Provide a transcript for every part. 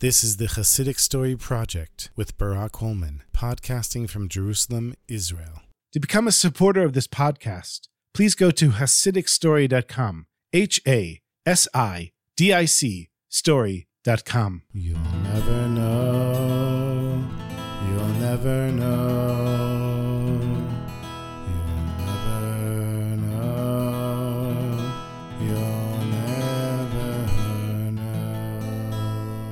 This is the Hasidic Story Project with Barak Holman, podcasting from Jerusalem, Israel. To become a supporter of this podcast, please go to HasidicStory.com. H A S I D I C story.com. You'll never know. You'll never know.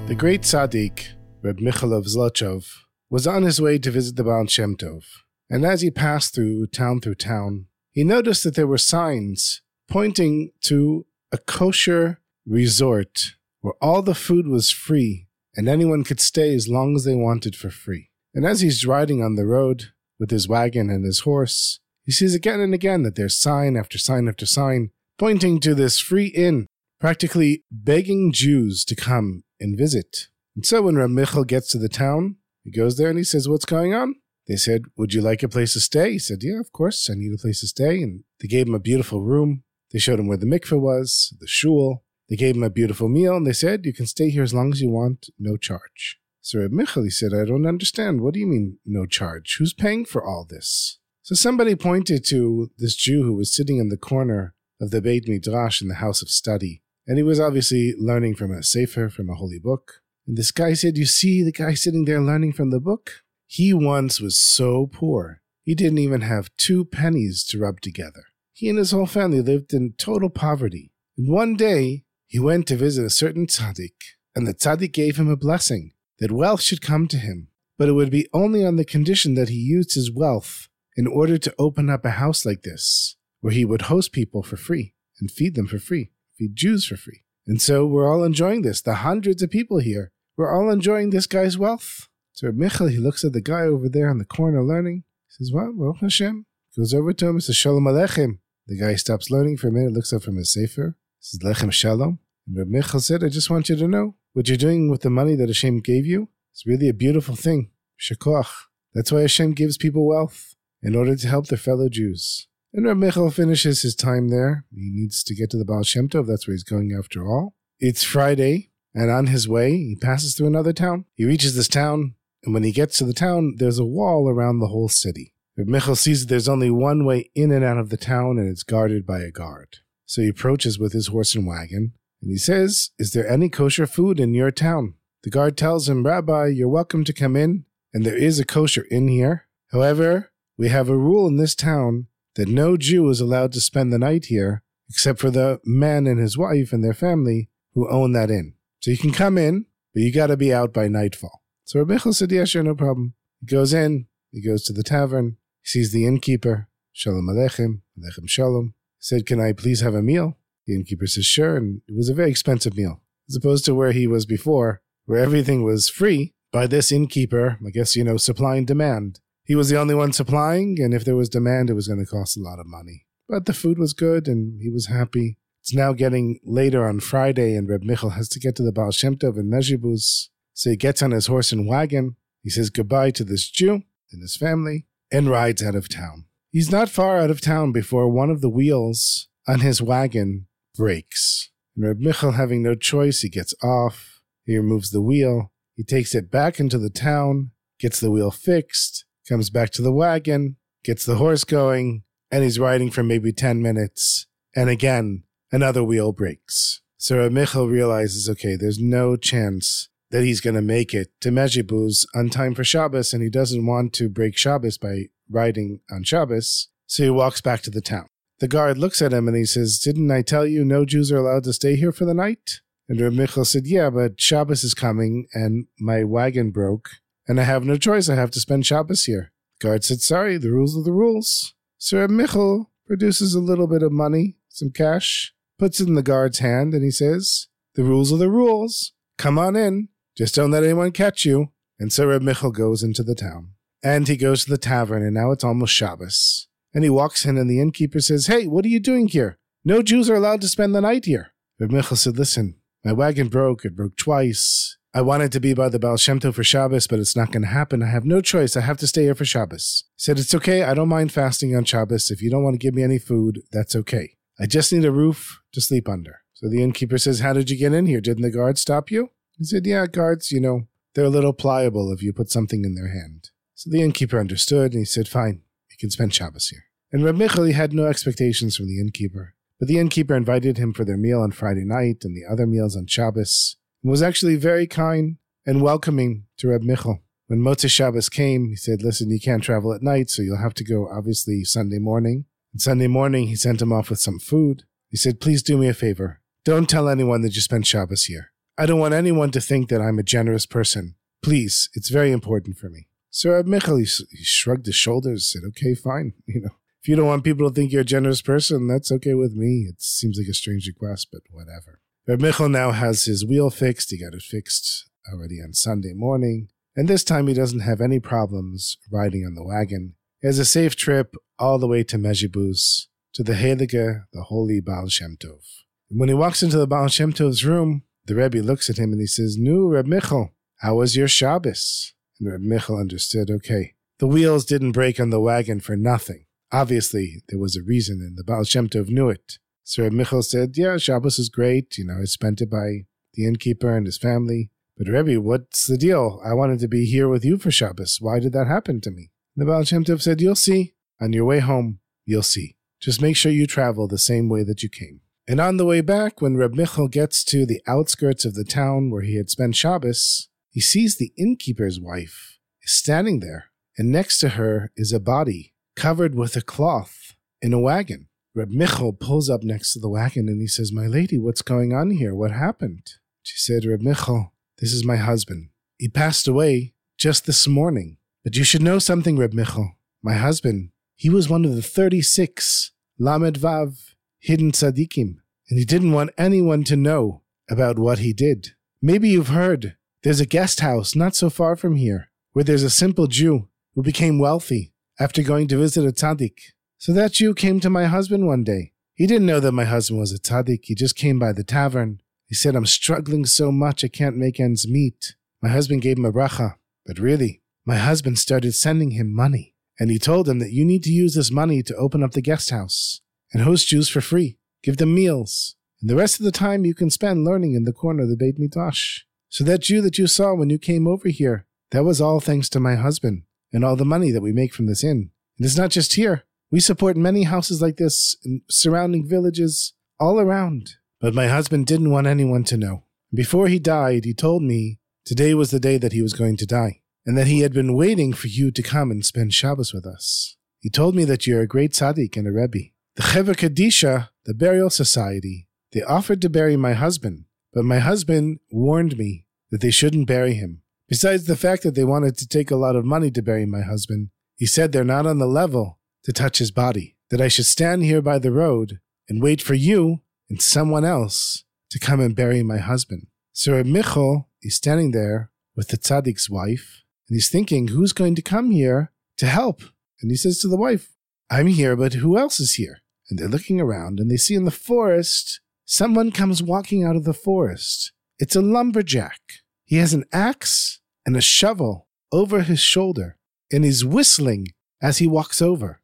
The great tzaddik, Reb Michal of Zlotchov, was on his way to visit the Baal Shem Tov, and as he passed through town through town, he noticed that there were signs pointing to a kosher resort where all the food was free and anyone could stay as long as they wanted for free. And as he's riding on the road with his wagon and his horse, he sees again and again that there's sign after sign after sign pointing to this free inn, practically begging Jews to come and visit. And so when Reb Michal gets to the town, he goes there and he says, What's going on? They said, Would you like a place to stay? He said, Yeah, of course, I need a place to stay. And they gave him a beautiful room. They showed him where the mikveh was, the shul. They gave him a beautiful meal, and they said, You can stay here as long as you want, no charge. So Reb Michal, he said, I don't understand. What do you mean, no charge? Who's paying for all this? So somebody pointed to this Jew who was sitting in the corner of the Beit Midrash in the house of study. And he was obviously learning from a sefer, from a holy book. And this guy said, You see the guy sitting there learning from the book? He once was so poor, he didn't even have two pennies to rub together. He and his whole family lived in total poverty. And one day, he went to visit a certain tzaddik, and the tzaddik gave him a blessing that wealth should come to him, but it would be only on the condition that he used his wealth in order to open up a house like this, where he would host people for free and feed them for free, feed Jews for free. And so we're all enjoying this. The hundreds of people here, we're all enjoying this guy's wealth. So Michal, he looks at the guy over there in the corner learning. He says, Well, well, Hashem. Goes over to him and says, Shalom Aleichem. The guy stops learning for a minute, looks up from his sefer, says, Lechem Shalom. And Reb Michal said, I just want you to know what you're doing with the money that Hashem gave you. It's really a beautiful thing. Shekoach. That's why Hashem gives people wealth, in order to help their fellow Jews. And Reb Michal finishes his time there. He needs to get to the Baal Shem Tov. That's where he's going after all. It's Friday, and on his way, he passes through another town. He reaches this town, and when he gets to the town, there's a wall around the whole city. Reb Michal sees that there's only one way in and out of the town, and it's guarded by a guard. So he approaches with his horse and wagon, and he says, Is there any kosher food in your town? The guard tells him, Rabbi, you're welcome to come in, and there is a kosher in here. However, we have a rule in this town that no Jew is allowed to spend the night here except for the man and his wife and their family who own that inn. So you can come in, but you got to be out by nightfall. So Rabbi said, Yeah, sure, no problem. He goes in, he goes to the tavern, he sees the innkeeper, Shalom Aleichem, Aleichem Shalom. He said, Can I please have a meal? The innkeeper says, Sure, and it was a very expensive meal, as opposed to where he was before, where everything was free by this innkeeper, I guess, you know, supply and demand. He was the only one supplying, and if there was demand, it was going to cost a lot of money. But the food was good, and he was happy. It's now getting later on Friday, and Reb Michal has to get to the Baal Shem Tov in Mezhibuz. So he gets on his horse and wagon. He says goodbye to this Jew and his family and rides out of town. He's not far out of town before one of the wheels on his wagon breaks. And Reb Michal, having no choice, he gets off. He removes the wheel. He takes it back into the town, gets the wheel fixed, comes back to the wagon, gets the horse going, and he's riding for maybe 10 minutes. And again, another wheel breaks. So Michal realizes, okay, there's no chance that he's going to make it to Mezhibuz on time for Shabbos, and he doesn't want to break Shabbos by riding on Shabbos. So he walks back to the town. The guard looks at him and he says, Didn't I tell you no Jews are allowed to stay here for the night? And Reb Michal said, Yeah, but Shabbos is coming and my wagon broke, and I have no choice. I have to spend Shabbos here. Guard said, Sorry, the rules are the rules. So Reb produces a little bit of money, some cash, puts it in the guard's hand, and he says, The rules are the rules. Come on in. Just don't let anyone catch you. And so Reb goes into the town. And he goes to the tavern, and now it's almost Shabbos. And he walks in, and the innkeeper says, Hey, what are you doing here? No Jews are allowed to spend the night here. Reb said, Listen, my wagon broke. It broke twice. I wanted to be by the Baal Shem Tov for Shabbos, but it's not going to happen. I have no choice. I have to stay here for Shabbos. He said, It's okay. I don't mind fasting on Shabbos. If you don't want to give me any food, that's okay. I just need a roof to sleep under. So the innkeeper says, How did you get in here? Didn't the guards stop you? He said, Yeah, guards, you know, they're a little pliable if you put something in their hand. So the innkeeper understood and he said, Fine, you can spend Shabbos here. And Reb Michal had no expectations from the innkeeper. But the innkeeper invited him for their meal on Friday night and the other meals on Shabbos, and was actually very kind and welcoming to Reb Michal. When Motzei Shabbos came, he said, Listen, you can't travel at night, so you'll have to go obviously Sunday morning. And Sunday morning, he sent him off with some food. He said, Please do me a favor. Don't tell anyone that you spent Shabbos here. I don't want anyone to think that I'm a generous person. Please, it's very important for me. So Reb Michal, he, he shrugged his shoulders, said, Okay, fine. You know, if you don't want people to think you're a generous person, that's okay with me. It seems like a strange request, but whatever. Reb Michal now has his wheel fixed. He got it fixed already on Sunday morning. And this time he doesn't have any problems riding on the wagon. He has a safe trip all the way to Mezhibuz, to the Heilige, the holy Baal Shem Tov. And when he walks into the Baal Shem Tov's room, the Rebbe looks at him and he says, Nu, Reb Michal, how was your Shabbos? And Reb Michal understood, okay, the wheels didn't break on the wagon for nothing. Obviously, there was a reason, and the Baal Shem Tov knew it. So Reb Michal said, Yeah, Shabbos is great. You know, I spent it by the innkeeper and his family. But Rebbe, what's the deal? I wanted to be here with you for Shabbos. Why did that happen to me? And the Baal Shem Tov said, You'll see. On your way home, you'll see. Just make sure you travel the same way that you came. And on the way back, when Reb Michal gets to the outskirts of the town where he had spent Shabbos, he sees the innkeeper's wife is standing there, and next to her is a body covered with a cloth in a wagon. Reb Michal pulls up next to the wagon and he says, My lady, what's going on here? What happened? She said, Reb Michal, this is my husband. He passed away just this morning. But you should know something, Reb Michal. My husband, he was one of the 36 Lamed Vav hidden tzaddikim, and he didn't want anyone to know about what he did. Maybe you've heard there's a guest house not so far from here where there's a simple Jew who became wealthy after going to visit a tzaddik. So that Jew came to my husband one day. He didn't know that my husband was a tzaddik. He just came by the tavern. He said, I'm struggling so much I can't make ends meet. My husband gave him a bracha. But really, my husband started sending him money. And he told him that you need to use this money to open up the guest house and host Jews for free. Give them meals. And the rest of the time you can spend learning in the corner of the Beit Midrash. So that Jew that you saw when you came over here, that was all thanks to my husband and all the money that we make from this inn. And it's not just here. We support many houses like this in surrounding villages all around. But my husband didn't want anyone to know. Before he died, he told me today was the day that he was going to die, and that he had been waiting for you to come and spend Shabbos with us. He told me that you're a great tzaddik and a rebbe. The Chevra Kadisha, the burial society, they offered to bury my husband, but my husband warned me that they shouldn't bury him. Besides the fact that they wanted to take a lot of money to bury my husband, he said they're not on the level to touch his body, that I should stand here by the road and wait for you and someone else to come and bury my husband. So Reb Michal is standing there with the tzaddik's wife, and he's thinking, who's going to come here to help? And he says to the wife, I'm here, but who else is here? And they're looking around, and they see in the forest someone comes walking out of the forest. It's a lumberjack. He has an axe and a shovel over his shoulder, and he's whistling as he walks over.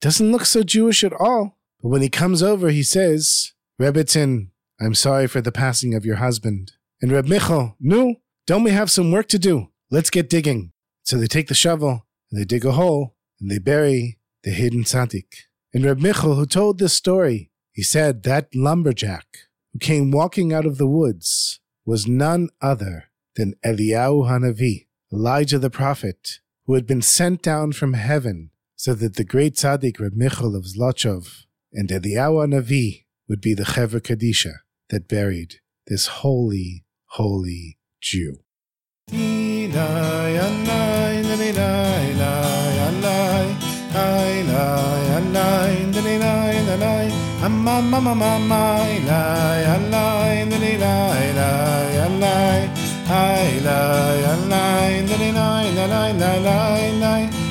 Doesn't look so Jewish at all. But when he comes over, he says, Rebbitzin, I'm sorry for the passing of your husband. And Reb Michal, no, don't we have some work to do? Let's get digging. So they take the shovel, and they dig a hole, and they bury the hidden tzaddik. And Reb Michal, who told this story, he said that lumberjack who came walking out of the woods was none other than Eliyahu Hanavi, Elijah the prophet, who had been sent down from heaven so that the great tzaddik Reb Michal of Zlotchov and Eliyahu Navi would be the Chevra Kadisha that buried this holy, holy Jew.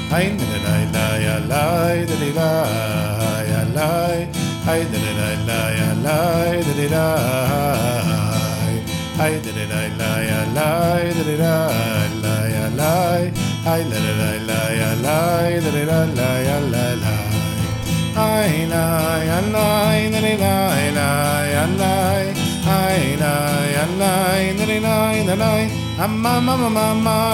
Ay da da da ya la da da da ya la ay da da da da ya la da da da ay da da da da ya la da da da la ya la ay da da da la ya la da da da la ya la la ay la ya la da da da la ya la I'm aye, aye, aye, aye,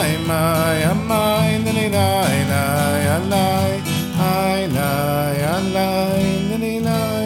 aye, I'm aye, aye, aye, aye, aye, I aye, aye, aye, aye, aye, aye, aye, aye, aye, aye, aye, aye, aye,